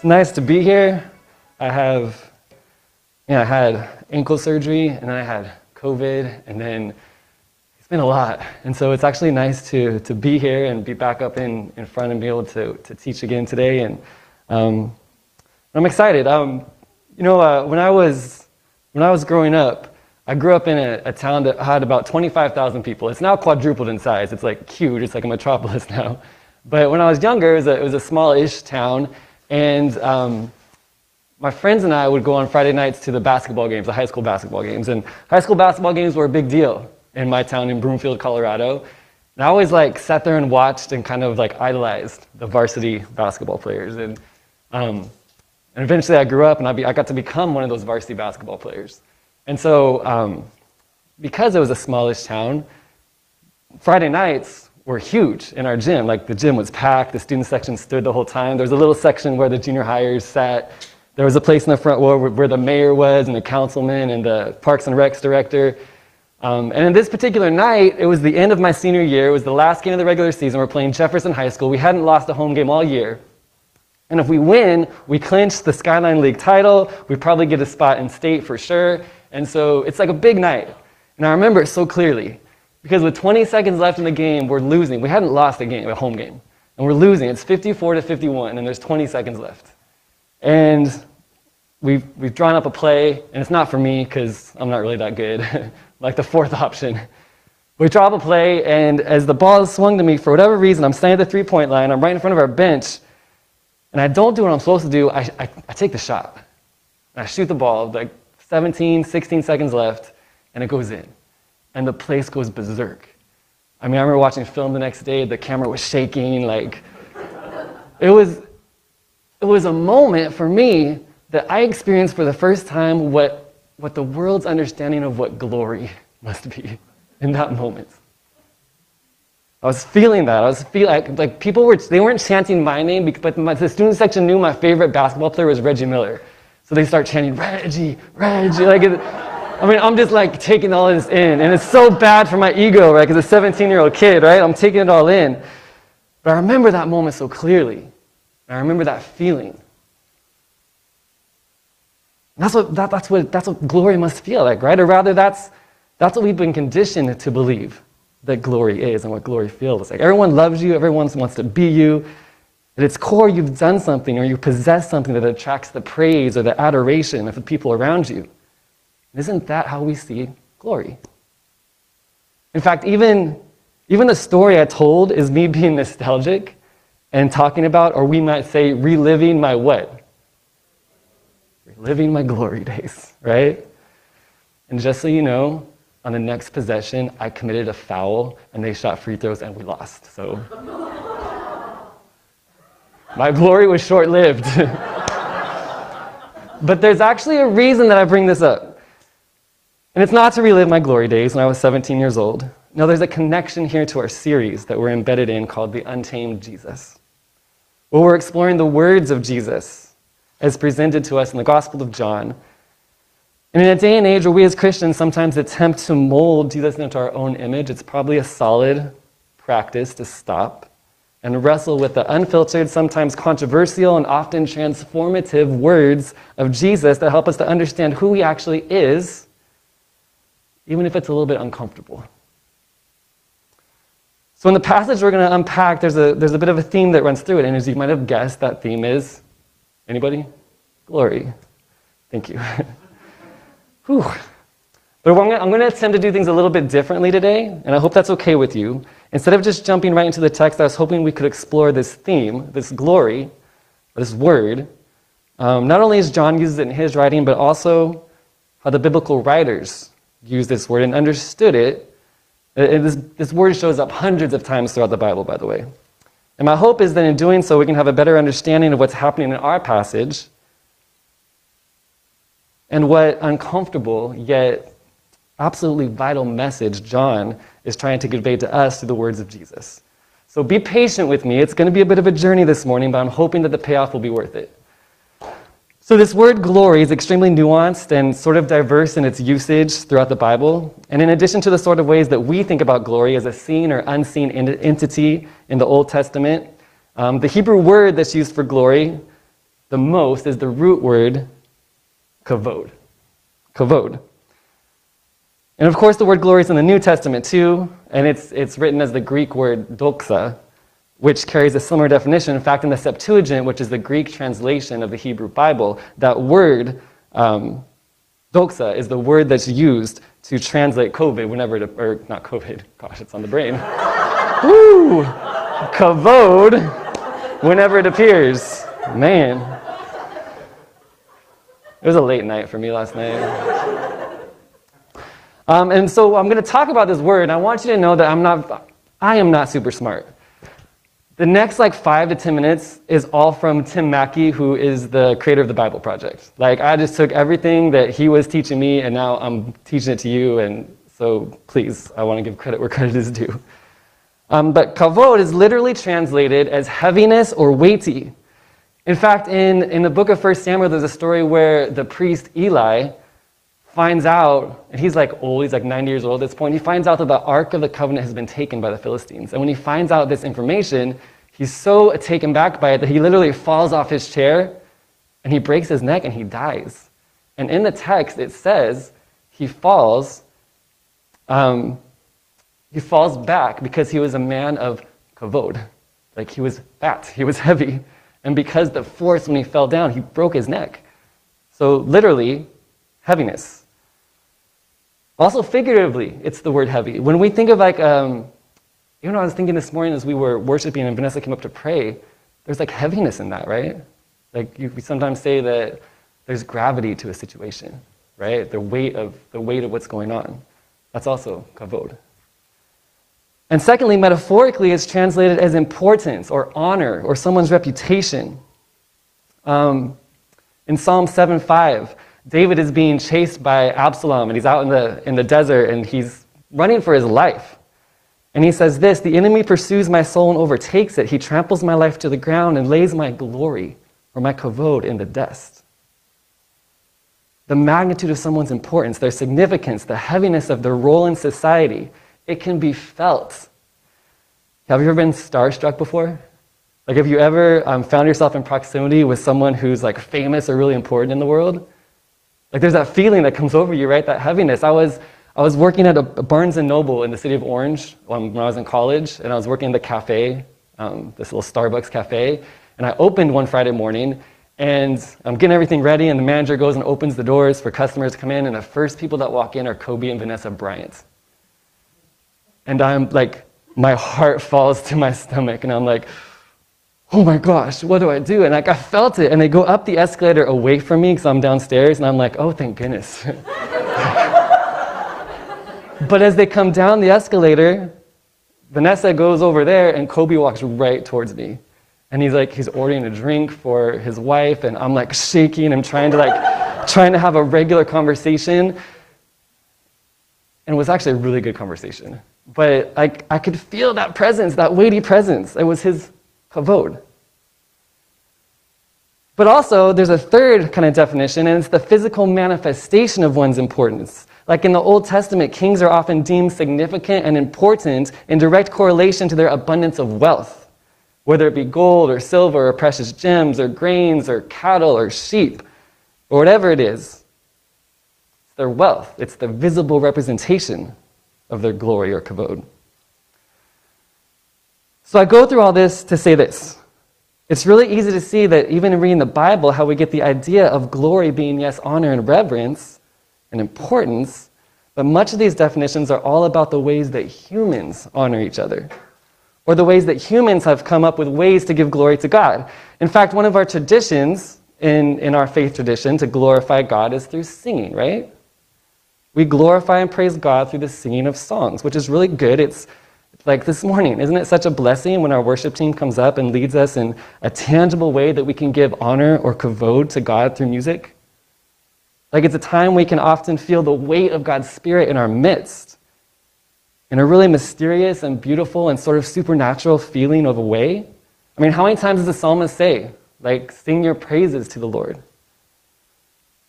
It's nice to be here. I have, yeah, I had ankle surgery, and then I had COVID, and then it's been a lot. And so it's actually nice to, to be here and be back up in, in front and be able to, to teach again today. And um, I'm excited. Um, you know, uh, when, I was, when I was growing up, I grew up in a, a town that had about 25,000 people. It's now quadrupled in size. It's like huge. It's like a metropolis now. But when I was younger, it was a, it was a small-ish town, and um, my friends and I would go on Friday nights to the basketball games, the high school basketball games. And high school basketball games were a big deal in my town in Broomfield, Colorado. And I always like sat there and watched and kind of like idolized the varsity basketball players. And, um, and eventually I grew up and I, be, I, got to become one of those varsity basketball players. And so um, because it was a smallish town, Friday nights were huge in our gym. Like the gym was packed, the student section stood the whole time. There was a little section where the junior hires sat. There was a place in the front where, where the mayor was and the councilman and the Parks and Recs director. Um, and in this particular night, it was the end of my senior year. It was the last game of the regular season. We're playing Jefferson High School. We hadn't lost a home game all year. And if we win, we clinch the Skyline League title. We probably get a spot in state for sure. And so it's like a big night. And I remember it so clearly. Because with 20 seconds left in the game, we're losing. We hadn't lost a game, a home game. And we're losing. It's 54 to 51, and there's 20 seconds left. And we've, we've drawn up a play, and it's not for me because I'm not really that good, like the fourth option. We draw up a play, and as the ball is swung to me, for whatever reason, I'm standing at the three point line, I'm right in front of our bench, and I don't do what I'm supposed to do. I, I, I take the shot. And I shoot the ball, like 17, 16 seconds left, and it goes in and the place goes berserk. I mean, I remember watching film the next day, the camera was shaking, like, it was, it was a moment for me that I experienced for the first time what, what the world's understanding of what glory must be in that moment. I was feeling that. I was feeling like, like people were, they weren't chanting my name, but my, the student section knew my favorite basketball player was Reggie Miller. So they start chanting, Reggie, Reggie. Like, it, I mean, I'm just like taking all this in. And it's so bad for my ego, right? Because a 17 year old kid, right? I'm taking it all in. But I remember that moment so clearly. I remember that feeling. That's what, that, that's, what, that's what glory must feel like, right? Or rather, that's, that's what we've been conditioned to believe that glory is and what glory feels like. Everyone loves you, everyone wants to be you. At its core, you've done something or you possess something that attracts the praise or the adoration of the people around you. Isn't that how we see glory? In fact, even, even the story I told is me being nostalgic and talking about, or we might say, reliving my what? Reliving my glory days, right? And just so you know, on the next possession, I committed a foul and they shot free throws and we lost. So my glory was short lived. but there's actually a reason that I bring this up. And it's not to relive my glory days when I was 17 years old. No, there's a connection here to our series that we're embedded in called The Untamed Jesus, where we're exploring the words of Jesus as presented to us in the Gospel of John. And in a day and age where we as Christians sometimes attempt to mold Jesus into our own image, it's probably a solid practice to stop and wrestle with the unfiltered, sometimes controversial, and often transformative words of Jesus that help us to understand who he actually is even if it's a little bit uncomfortable. So, in the passage we're going to unpack, there's a, there's a bit of a theme that runs through it. And as you might have guessed, that theme is anybody? Glory. Thank you. Whew. But I'm going to attempt to do things a little bit differently today, and I hope that's okay with you. Instead of just jumping right into the text, I was hoping we could explore this theme, this glory, this word. Um, not only as John uses it in his writing, but also how the biblical writers used this word and understood it. Uh, and this, this word shows up hundreds of times throughout the Bible, by the way. And my hope is that in doing so, we can have a better understanding of what's happening in our passage and what uncomfortable yet absolutely vital message John is trying to convey to us through the words of Jesus. So be patient with me. It's going to be a bit of a journey this morning, but I'm hoping that the payoff will be worth it. So, this word glory is extremely nuanced and sort of diverse in its usage throughout the Bible. And in addition to the sort of ways that we think about glory as a seen or unseen entity in the Old Testament, um, the Hebrew word that's used for glory the most is the root word kavod. Kavod. And of course, the word glory is in the New Testament too, and it's, it's written as the Greek word doxa, which carries a similar definition. In fact, in the Septuagint, which is the Greek translation of the Hebrew Bible, that word, um, doxa, is the word that's used to translate COVID whenever it, or not COVID, gosh, it's on the brain. Woo! Kavod, whenever it appears. Man. It was a late night for me last night. Um, and so I'm going to talk about this word, and I want you to know that I'm not, I am not super smart. The next like five to 10 minutes is all from Tim Mackie, who is the creator of the Bible Project. Like, I just took everything that he was teaching me, and now I'm teaching it to you, and so please, I want to give credit where credit is due. Um, but kavod is literally translated as heaviness or weighty. In fact, in, in the book of 1 Samuel, there's a story where the priest Eli finds out, and he's like old, he's like 90 years old at this point, he finds out that the Ark of the Covenant has been taken by the Philistines. And when he finds out this information, he's so taken back by it that he literally falls off his chair and he breaks his neck and he dies. And in the text, it says he falls, um, he falls back because he was a man of kavod. Like he was fat, he was heavy. And because the force, when he fell down, he broke his neck. So literally, heaviness. Also, figuratively, it's the word heavy. When we think of like, um, you know, I was thinking this morning as we were worshiping and Vanessa came up to pray, there's like heaviness in that, right? Like you, we sometimes say that there's gravity to a situation, right? The weight of the weight of what's going on. That's also kavod. And secondly, metaphorically, it's translated as importance or honor or someone's reputation. Um, in Psalm 7:5, David is being chased by Absalom, and he's out in the, in the desert, and he's running for his life. And he says this The enemy pursues my soul and overtakes it. He tramples my life to the ground and lays my glory or my kavod in the dust. The magnitude of someone's importance, their significance, the heaviness of their role in society, it can be felt. Have you ever been starstruck before? Like, have you ever um, found yourself in proximity with someone who's like famous or really important in the world? Like there's that feeling that comes over you, right? That heaviness. I was, I was working at a Barnes and Noble in the city of Orange when I was in college, and I was working in the cafe, um, this little Starbucks cafe, and I opened one Friday morning, and I'm getting everything ready, and the manager goes and opens the doors for customers to come in, and the first people that walk in are Kobe and Vanessa Bryant. And I'm like, my heart falls to my stomach, and I'm like, oh my gosh, what do I do? And like I felt it, and they go up the escalator away from me because I'm downstairs, and I'm like, oh, thank goodness. but as they come down the escalator, Vanessa goes over there, and Kobe walks right towards me. And he's like, he's ordering a drink for his wife, and I'm like shaking. I'm trying to like, trying to have a regular conversation. And it was actually a really good conversation. But like, I could feel that presence, that weighty presence. It was his kavod. But also, there's a third kind of definition, and it's the physical manifestation of one's importance. Like in the Old Testament, kings are often deemed significant and important in direct correlation to their abundance of wealth, whether it be gold or silver or precious gems or grains or cattle or sheep or whatever it is. It's their wealth, it's the visible representation of their glory or kavod. So I go through all this to say this. It's really easy to see that even in reading the Bible, how we get the idea of glory being, yes, honor and reverence and importance, but much of these definitions are all about the ways that humans honor each other, or the ways that humans have come up with ways to give glory to God. In fact, one of our traditions in, in our faith tradition to glorify God is through singing, right? We glorify and praise God through the singing of songs, which is really good. It's like this morning, isn't it such a blessing when our worship team comes up and leads us in a tangible way that we can give honor or kavod to God through music? Like it's a time we can often feel the weight of God's Spirit in our midst in a really mysterious and beautiful and sort of supernatural feeling of a way. I mean, how many times does the psalmist say, like, sing your praises to the Lord?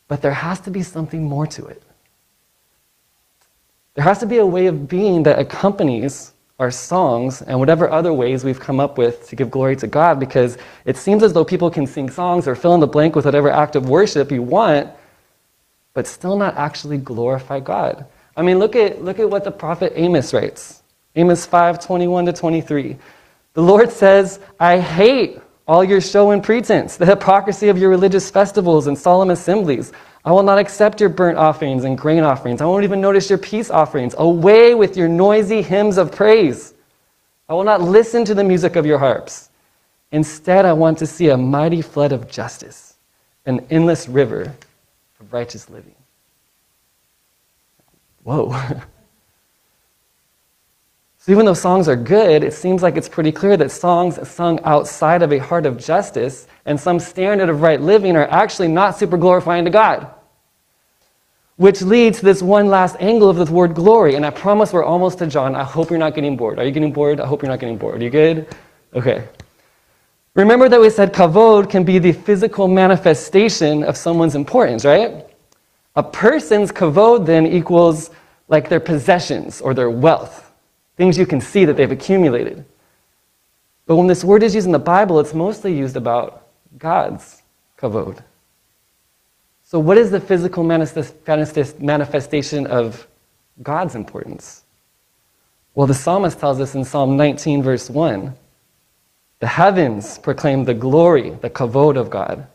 But there has to be something more to it. There has to be a way of being that accompanies our songs and whatever other ways we've come up with to give glory to God because it seems as though people can sing songs or fill in the blank with whatever act of worship you want, but still not actually glorify God. I mean, look at, look at what the prophet Amos writes Amos 5 21 to 23. The Lord says, I hate all your show and pretense, the hypocrisy of your religious festivals and solemn assemblies. I will not accept your burnt offerings and grain offerings. I won't even notice your peace offerings. Away with your noisy hymns of praise. I will not listen to the music of your harps. Instead, I want to see a mighty flood of justice, an endless river of righteous living. Whoa. So even though songs are good, it seems like it's pretty clear that songs sung outside of a heart of justice and some standard of right living are actually not super glorifying to God. Which leads to this one last angle of this word glory. And I promise we're almost to John. I hope you're not getting bored. Are you getting bored? I hope you're not getting bored. Are you good? Okay. Remember that we said kavod can be the physical manifestation of someone's importance, right? A person's kavod then equals like their possessions or their wealth things you can see that they've accumulated. But when this word is used in the Bible, it's mostly used about God's kavod. So, what is the physical manifestation of God's importance? Well, the psalmist tells us in Psalm 19, verse 1 the heavens proclaim the glory, the kavod of God.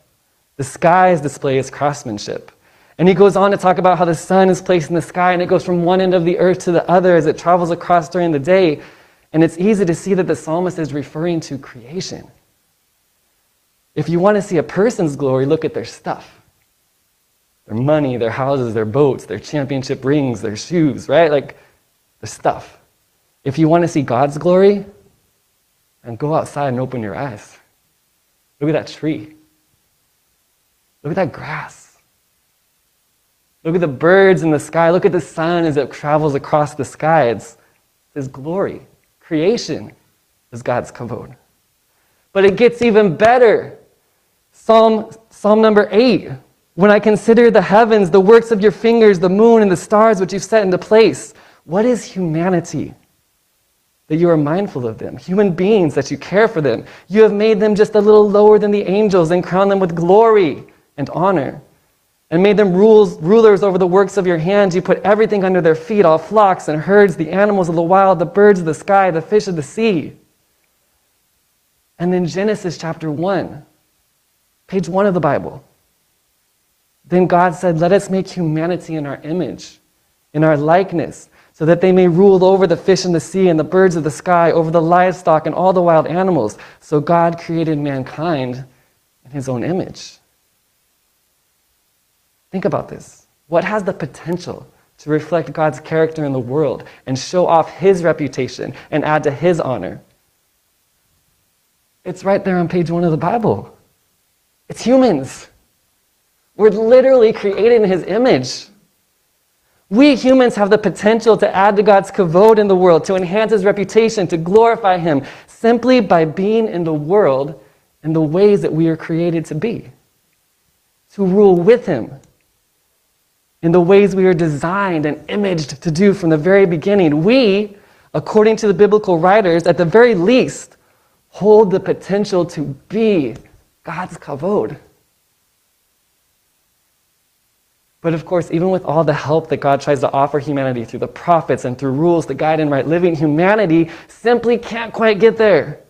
The skies display his craftsmanship. And he goes on to talk about how the sun is placed in the sky and it goes from one end of the earth to the other as it travels across during the day. And it's easy to see that the psalmist is referring to creation. If you want to see a person's glory, look at their stuff their money, their houses, their boats, their championship rings, their shoes, right? Like the stuff. If you want to see God's glory, then go outside and open your eyes. Look at that tree. Look at that grass. Look at the birds in the sky. Look at the sun as it travels across the sky. It's His glory. Creation is God's kavod. But it gets even better. Psalm, Psalm number 8. When I consider the heavens, the works of your fingers, the moon and the stars which you've set into place, what is humanity? That you are mindful of them, human beings, that you care for them. You have made them just a little lower than the angels and crowned them with glory and honor and made them rules, rulers over the works of your hands. You put everything under their feet all flocks and herds, the animals of the wild, the birds of the sky, the fish of the sea. And then Genesis chapter 1, page 1 of the Bible. Then God said, Let us make humanity in our image, in our likeness, so that they may rule over the fish in the sea and the birds of the sky, over the livestock and all the wild animals. So God created mankind in his own image. Think about this. What has the potential to reflect God's character in the world and show off his reputation and add to his honor? It's right there on page one of the Bible. It's humans. We're literally created in his image. We humans have the potential to add to God's kavod in the world, to enhance his reputation, to glorify him, simply by being in the world in the ways that we are created to be, to rule with him, in the ways we are designed and imaged to do from the very beginning. We, according to the biblical writers, at the very least, hold the potential to be God's kavod. But of course, even with all the help that God tries to offer humanity through the prophets and through rules to guide in right living, humanity simply can't quite get there.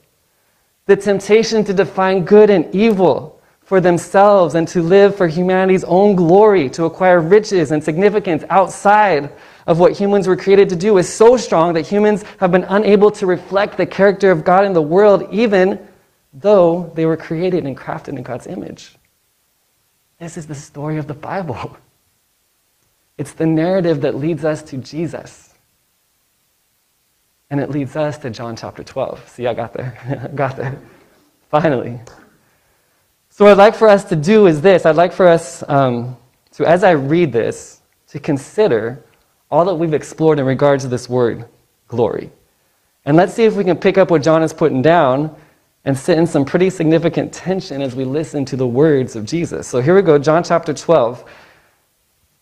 The temptation to define good and evil for themselves and to live for humanity's own glory, to acquire riches and significance outside of what humans were created to do is so strong that humans have been unable to reflect the character of God in the world, even though they were created and crafted in God's image. This is the story of the Bible. It's the narrative that leads us to Jesus. And it leads us to John chapter 12. See, I got there. got there. Finally. So, what I'd like for us to do is this I'd like for us um, to, as I read this, to consider all that we've explored in regards to this word, glory. And let's see if we can pick up what John is putting down and sit in some pretty significant tension as we listen to the words of Jesus. So, here we go, John chapter 12.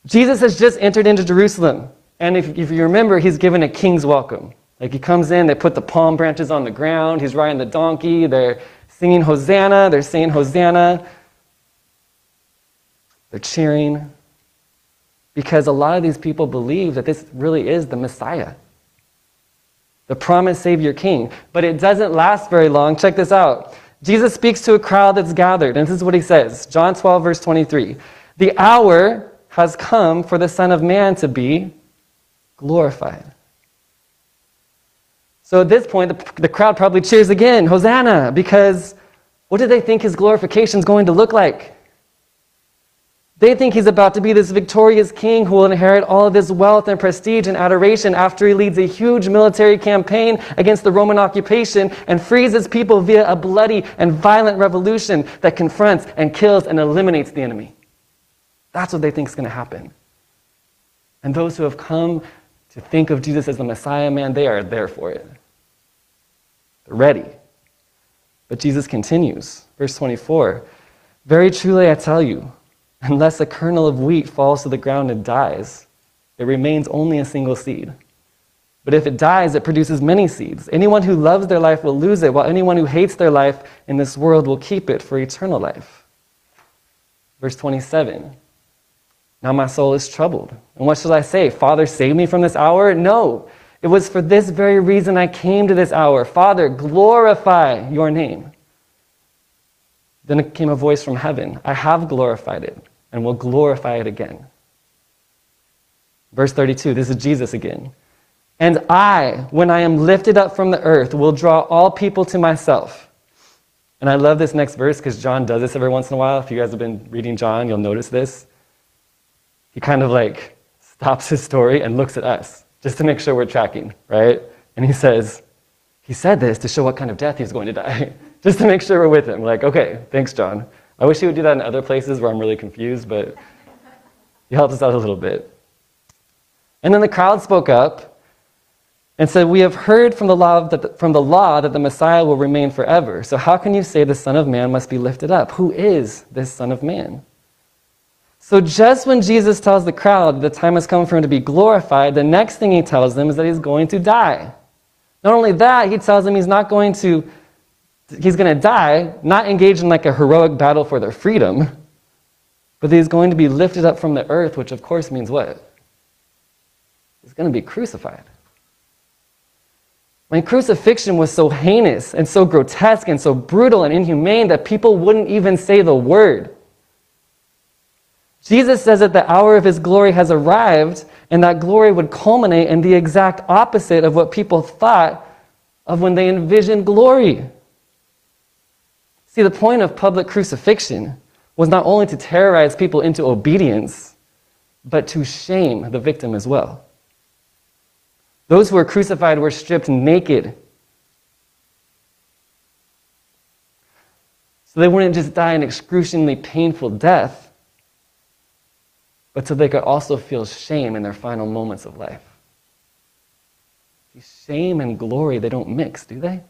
Jesus has just entered into Jerusalem. And if, if you remember, he's given a king's welcome. Like he comes in, they put the palm branches on the ground, he's riding the donkey, they're singing Hosanna, they're saying Hosanna. They're cheering. Because a lot of these people believe that this really is the Messiah, the promised Savior King. But it doesn't last very long. Check this out. Jesus speaks to a crowd that's gathered, and this is what he says John 12, verse 23. The hour has come for the Son of Man to be glorified. So at this point, the, the crowd probably cheers again, Hosanna, because what do they think his glorification is going to look like? They think he's about to be this victorious king who will inherit all of this wealth and prestige and adoration after he leads a huge military campaign against the Roman occupation and frees his people via a bloody and violent revolution that confronts and kills and eliminates the enemy. That's what they think is going to happen. And those who have come to think of Jesus as the Messiah, man, they are there for it. They're ready. But Jesus continues, verse 24 Very truly I tell you, Unless a kernel of wheat falls to the ground and dies, it remains only a single seed. But if it dies, it produces many seeds. Anyone who loves their life will lose it, while anyone who hates their life in this world will keep it for eternal life. Verse 27 Now my soul is troubled. And what shall I say? Father, save me from this hour? No. It was for this very reason I came to this hour. Father, glorify your name. Then came a voice from heaven I have glorified it and will glorify it again. Verse 32, this is Jesus again. And I, when I am lifted up from the earth, will draw all people to myself. And I love this next verse because John does this every once in a while. If you guys have been reading John, you'll notice this. He kind of like stops his story and looks at us just to make sure we're tracking, right? And he says, He said this to show what kind of death he's going to die, just to make sure we're with him. Like, okay, thanks, John. I wish he would do that in other places where I'm really confused, but he helped us out a little bit. And then the crowd spoke up and said, We have heard from the, law that the, from the law that the Messiah will remain forever. So how can you say the Son of Man must be lifted up? Who is this Son of Man? So just when Jesus tells the crowd the time has come for him to be glorified, the next thing he tells them is that he's going to die. Not only that, he tells them he's not going to he's going to die, not engage in like a heroic battle for their freedom, but he's going to be lifted up from the earth, which of course means what? He's going to be crucified. When crucifixion was so heinous and so grotesque and so brutal and inhumane that people wouldn't even say the word. Jesus says that the hour of his glory has arrived, and that glory would culminate in the exact opposite of what people thought of when they envisioned glory. See, the point of public crucifixion was not only to terrorize people into obedience, but to shame the victim as well. Those who were crucified were stripped naked. So they wouldn't just die an excruciatingly painful death, but so they could also feel shame in their final moments of life. Shame and glory, they don't mix, do they?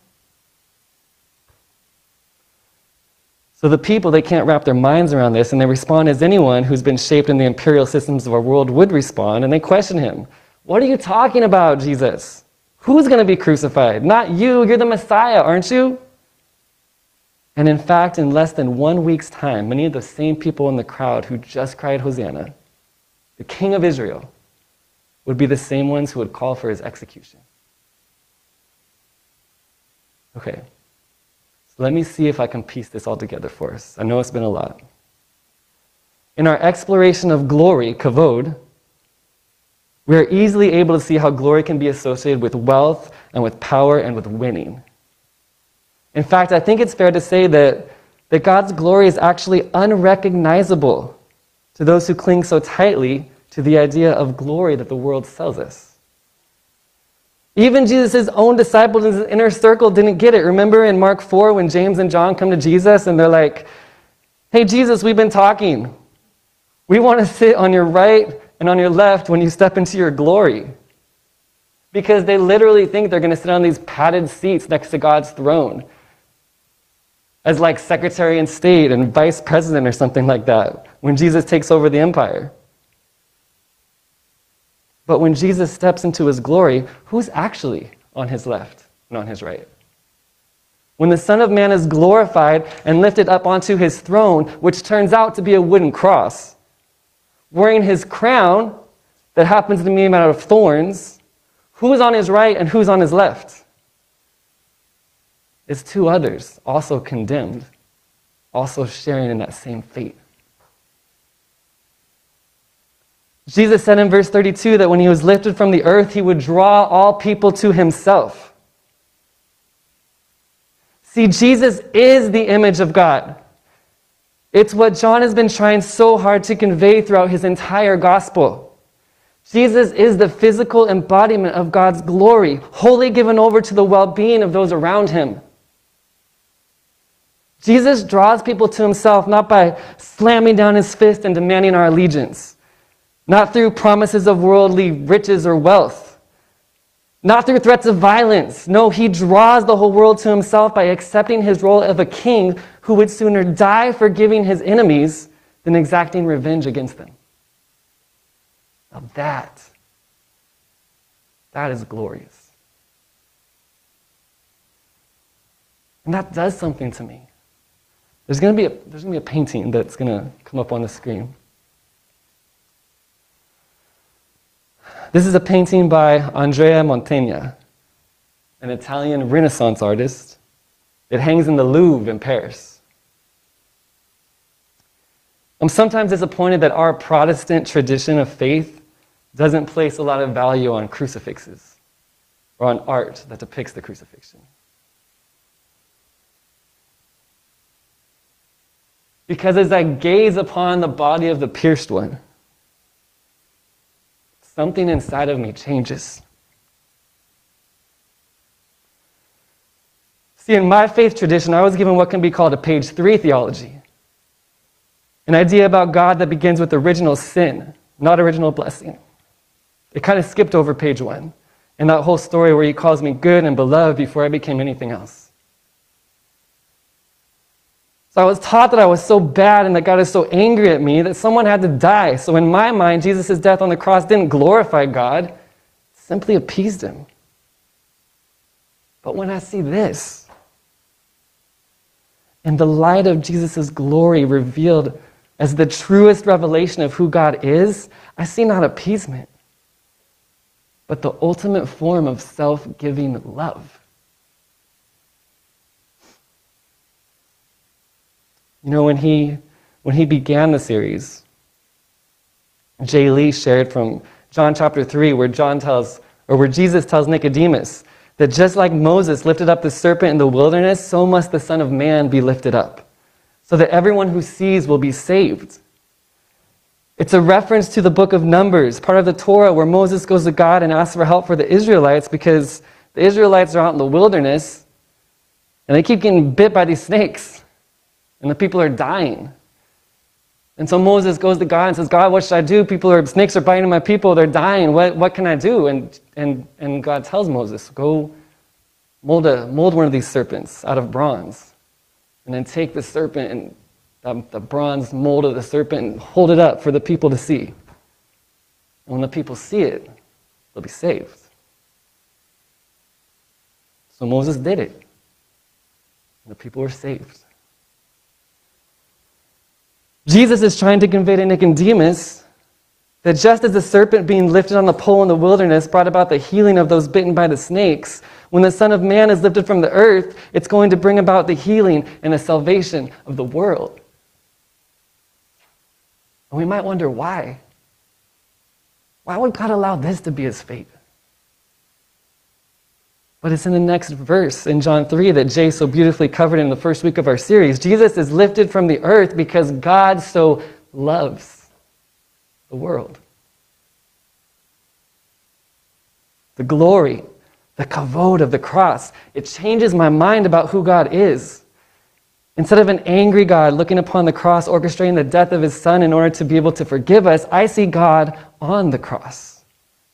So the people, they can't wrap their minds around this, and they respond as anyone who's been shaped in the imperial systems of our world would respond, and they question him. What are you talking about, Jesus? Who's going to be crucified? Not you. You're the Messiah, aren't you? And in fact, in less than one week's time, many of the same people in the crowd who just cried Hosanna, the King of Israel, would be the same ones who would call for his execution. Okay, let me see if I can piece this all together for us. I know it's been a lot. In our exploration of glory, kavod, we are easily able to see how glory can be associated with wealth and with power and with winning. In fact, I think it's fair to say that, that God's glory is actually unrecognizable to those who cling so tightly to the idea of glory that the world sells us. Even Jesus' own disciples in his inner circle didn't get it. Remember in Mark 4 when James and John come to Jesus and they're like, Hey, Jesus, we've been talking. We want to sit on your right and on your left when you step into your glory. Because they literally think they're going to sit on these padded seats next to God's throne as like secretary and state and vice president or something like that when Jesus takes over the empire. But when Jesus steps into his glory, who's actually on his left and on his right. When the Son of Man is glorified and lifted up onto his throne, which turns out to be a wooden cross, wearing his crown that happens to be made out of thorns, who's on his right and who's on his left? It's two others, also condemned, also sharing in that same fate. Jesus said in verse 32 that when he was lifted from the earth, he would draw all people to himself. See, Jesus is the image of God. It's what John has been trying so hard to convey throughout his entire gospel. Jesus is the physical embodiment of God's glory, wholly given over to the well being of those around him. Jesus draws people to himself not by slamming down his fist and demanding our allegiance, not through promises of worldly riches or wealth not through threats of violence. No, he draws the whole world to himself by accepting his role of a king who would sooner die forgiving his enemies than exacting revenge against them. Now that, that is glorious. And that does something to me. There's going to be a, there's going to be a painting that's going to come up on the screen. This is a painting by Andrea Mantegna, an Italian Renaissance artist. It hangs in the Louvre in Paris. I'm sometimes disappointed that our Protestant tradition of faith doesn't place a lot of value on crucifixes or on art that depicts the crucifixion. Because as I gaze upon the body of the pierced one, something inside of me changes. See, in my faith tradition, I was given what can be called a page three theology an idea about God that begins with original sin, not original blessing. It kind of skipped over page one, and that whole story where he calls me good and beloved before I became anything else. So I was taught that I was so bad and that God is so angry at me that someone had to die. So in my mind, Jesus' death on the cross didn't glorify God, it simply appeased him. But when I see this, in the light of Jesus' glory revealed as the truest revelation of who God is, I see not appeasement, but the ultimate form of self giving love. You know, when he, when he began the series, Jay Lee shared from John chapter 3, where John tells, or where Jesus tells Nicodemus that just like Moses lifted up the serpent in the wilderness, so must the Son of Man be lifted up, so that everyone who sees will be saved. It's a reference to the book of Numbers, part of the Torah, where Moses goes to God and asks for help for the Israelites because the Israelites are out in the wilderness and they keep getting bit by these snakes and the people are dying. And so Moses goes to God and says, God, what should I do? People are, snakes are biting my people, they're dying. What, what can I do? And, and, and God tells Moses, go mold, a, mold one of these serpents out of bronze. And then take the serpent and the, bronze mold of the serpent and hold it up for the people to see. And when the people see it, they'll be saved. So Moses did it. And the people were saved. Jesus is trying to convey to Nicodemus that just as the serpent being lifted on the pole in the wilderness brought about the healing of those bitten by the snakes, when the Son of Man is lifted from the earth, it's going to bring about the healing and the salvation of the world. And we might wonder why. Why would God allow this to be his fate? But it's in the next verse in John 3 that Jay so beautifully covered in the first week of our series. Jesus is lifted from the earth because God so loves the world. The glory, the kavod of the cross, it changes my mind about who God is. Instead of an angry God looking upon the cross, orchestrating the death of his son in order to be able to forgive us, I see God on the cross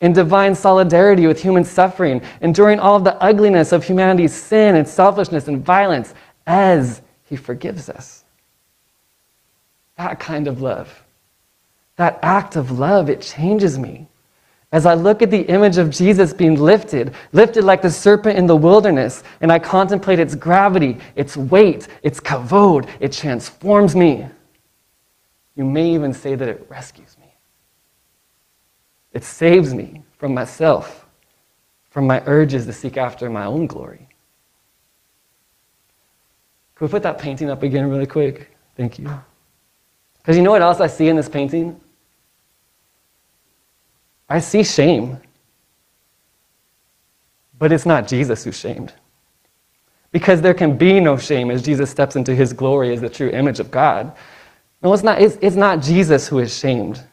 in divine solidarity with human suffering, enduring all of the ugliness of humanity's sin and selfishness and violence as he forgives us. That kind of love, that act of love, it changes me. As I look at the image of Jesus being lifted, lifted like the serpent in the wilderness, and I contemplate its gravity, its weight, its kavod, it transforms me. You may even say that it rescues me. It saves me from myself, from my urges to seek after my own glory. Can we put that painting up again really quick? Thank you. Because you know what else I see in this painting? I see shame. But it's not Jesus who's shamed. Because there can be no shame as Jesus steps into his glory as the true image of God. No, it's not, it's, it's not Jesus who is shamed.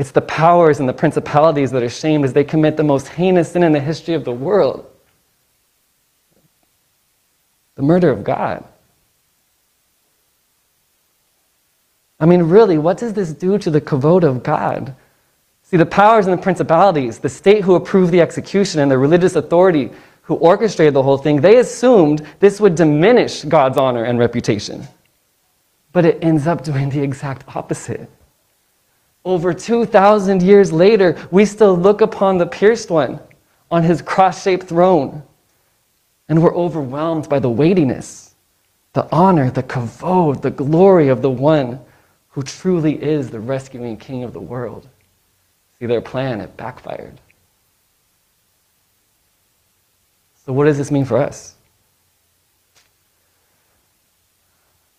It's the powers and the principalities that are shamed as they commit the most heinous sin in the history of the world the murder of God. I mean, really, what does this do to the kavod of God? See, the powers and the principalities, the state who approved the execution, and the religious authority who orchestrated the whole thing, they assumed this would diminish God's honor and reputation. But it ends up doing the exact opposite. Over 2,000 years later, we still look upon the pierced one on his cross shaped throne, and we're overwhelmed by the weightiness, the honor, the kavod, the glory of the one who truly is the rescuing king of the world. See, their plan, it backfired. So, what does this mean for us?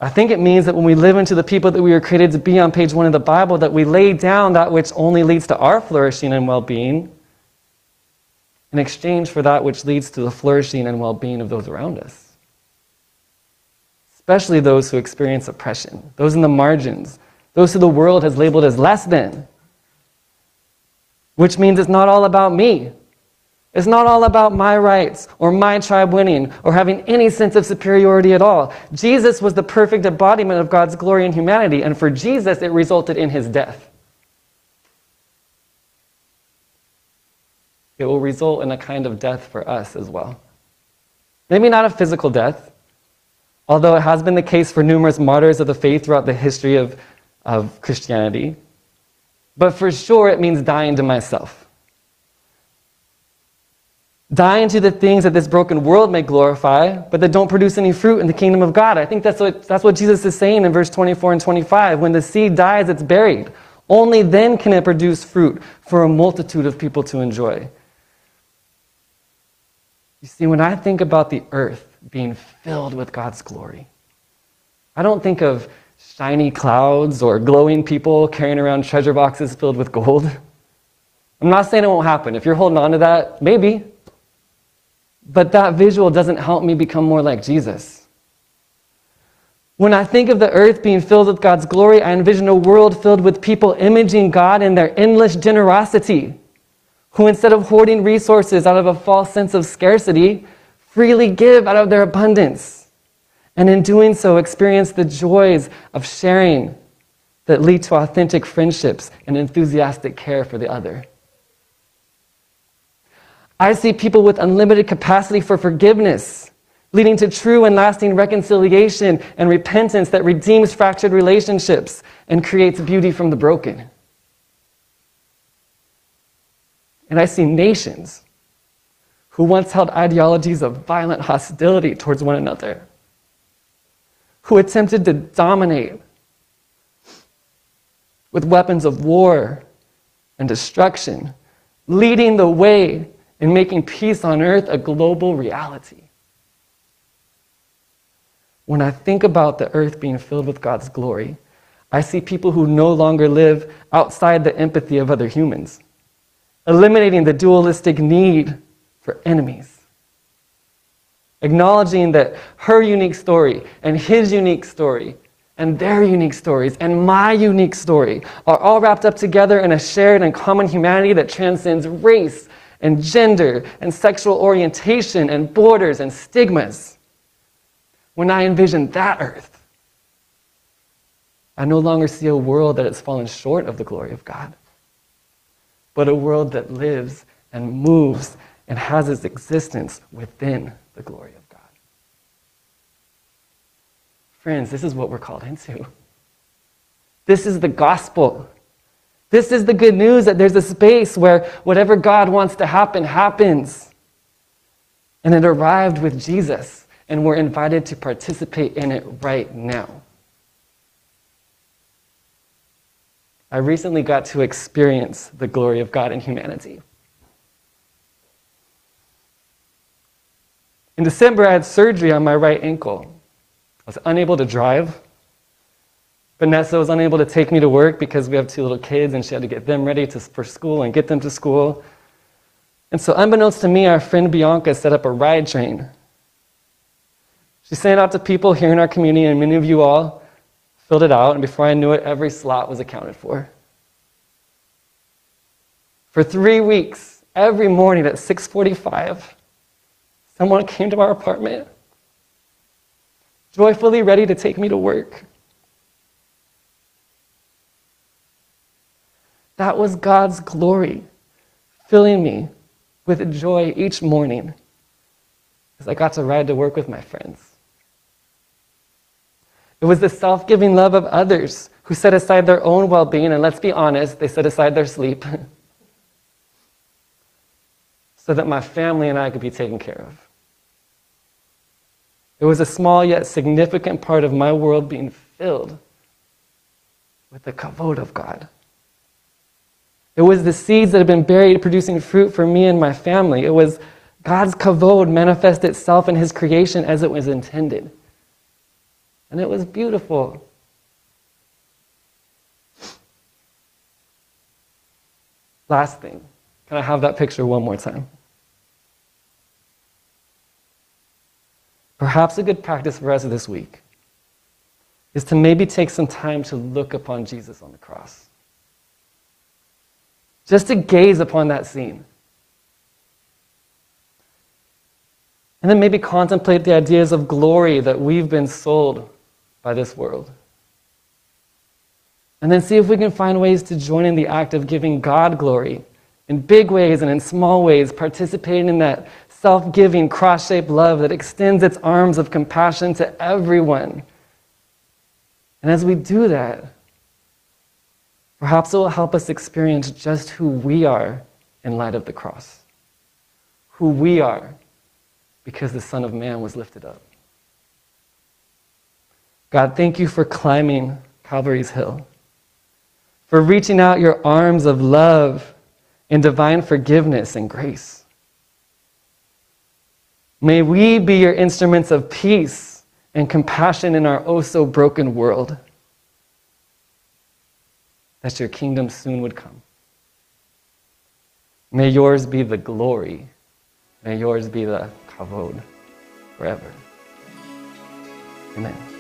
I think it means that when we live into the people that we were created to be on page one of the Bible, that we lay down that which only leads to our flourishing and well being in exchange for that which leads to the flourishing and well being of those around us especially those who experience oppression, those in the margins, those who the world has labeled as less than. Which means it's not all about me. It's not all about my rights or my tribe winning or having any sense of superiority at all. Jesus was the perfect embodiment of God's glory in humanity, and for Jesus, it resulted in his death. It will result in a kind of death for us as well. Maybe not a physical death, Although it has been the case for numerous martyrs of the faith throughout the history of, of Christianity, but for sure it means dying to myself. Dying to the things that this broken world may glorify, but that don't produce any fruit in the kingdom of God. I think that's what, that's what Jesus is saying in verse 24 and 25. When the seed dies, it's buried. Only then can it produce fruit for a multitude of people to enjoy. You see, when I think about the earth, being filled with God's glory. I don't think of shiny clouds or glowing people carrying around treasure boxes filled with gold. I'm not saying it won't happen. If you're holding on to that, maybe. But that visual doesn't help me become more like Jesus. When I think of the earth being filled with God's glory, I envision a world filled with people imaging God in their endless generosity, who instead of hoarding resources out of a false sense of scarcity, freely give out of their abundance. And in doing so, experience the joys of sharing that lead to authentic friendships and enthusiastic care for the other. I see people with unlimited capacity for forgiveness, leading to true and lasting reconciliation and repentance that redeems fractured relationships and creates beauty from the broken. And I see nations who once held ideologies of violent hostility towards one another, who attempted to dominate with weapons of war and destruction, leading the way in making peace on earth a global reality. When I think about the earth being filled with God's glory, I see people who no longer live outside the empathy of other humans, eliminating the dualistic need for enemies. Acknowledging that her unique story and his unique story and their unique stories and my unique story are all wrapped up together in a shared and common humanity that transcends race and gender and sexual orientation and borders and stigmas. When I envision that earth, I no longer see a world that has fallen short of the glory of God, but a world that lives and moves and has its existence within the glory of God. Friends, this is what we're called into. This is the gospel. This is the good news that there's a space where whatever God wants to happen happens. And it arrived with Jesus, and we're invited to participate in it right now. I recently got to experience the glory of God in humanity. In December, I had surgery on my right ankle. I was unable to drive. Vanessa was unable to take me to work because we have two little kids and she had to get them ready to, for school and get them to school. And so, unbeknownst to me, our friend Bianca set up a ride train. She sent out to people here in our community, and many of you all filled it out. And before I knew it, every slot was accounted for. For three weeks, every morning at 6:45, someone came to our apartment, joyfully ready to take me to work. That was God's glory filling me with joy each morning as I got to ride to work with my friends. It was the self giving love of others who set aside their own well being, and let's be honest, they set aside their sleep so that my family and I could be taken care of. It was a small yet significant part of my world being filled with the kavod of God. It was the seeds that had been buried producing fruit for me and my family. It was God's kavod manifest itself in his creation as it was intended. And it was beautiful. Last thing. Can I have that picture one more time? Perhaps a good practice for us this week is to maybe take some time to look upon Jesus on the cross just to gaze upon that scene. And then maybe contemplate the ideas of glory that we've been sold by this world. And then see if we can find ways to join in the act of giving God glory in big ways and in small ways, participating in that self giving, cross shaped love that extends its arms of compassion to everyone. And as we do that, Perhaps it will help us experience just who we are in light of the cross. Who we are because the Son of Man was lifted up. God, thank you for climbing Calvary's Hill, for reaching out your arms of love and divine forgiveness and grace. May we be your instruments of peace and compassion in our oh so broken world that your kingdom soon would come. May yours be the glory. May yours be the kavod forever. Amen.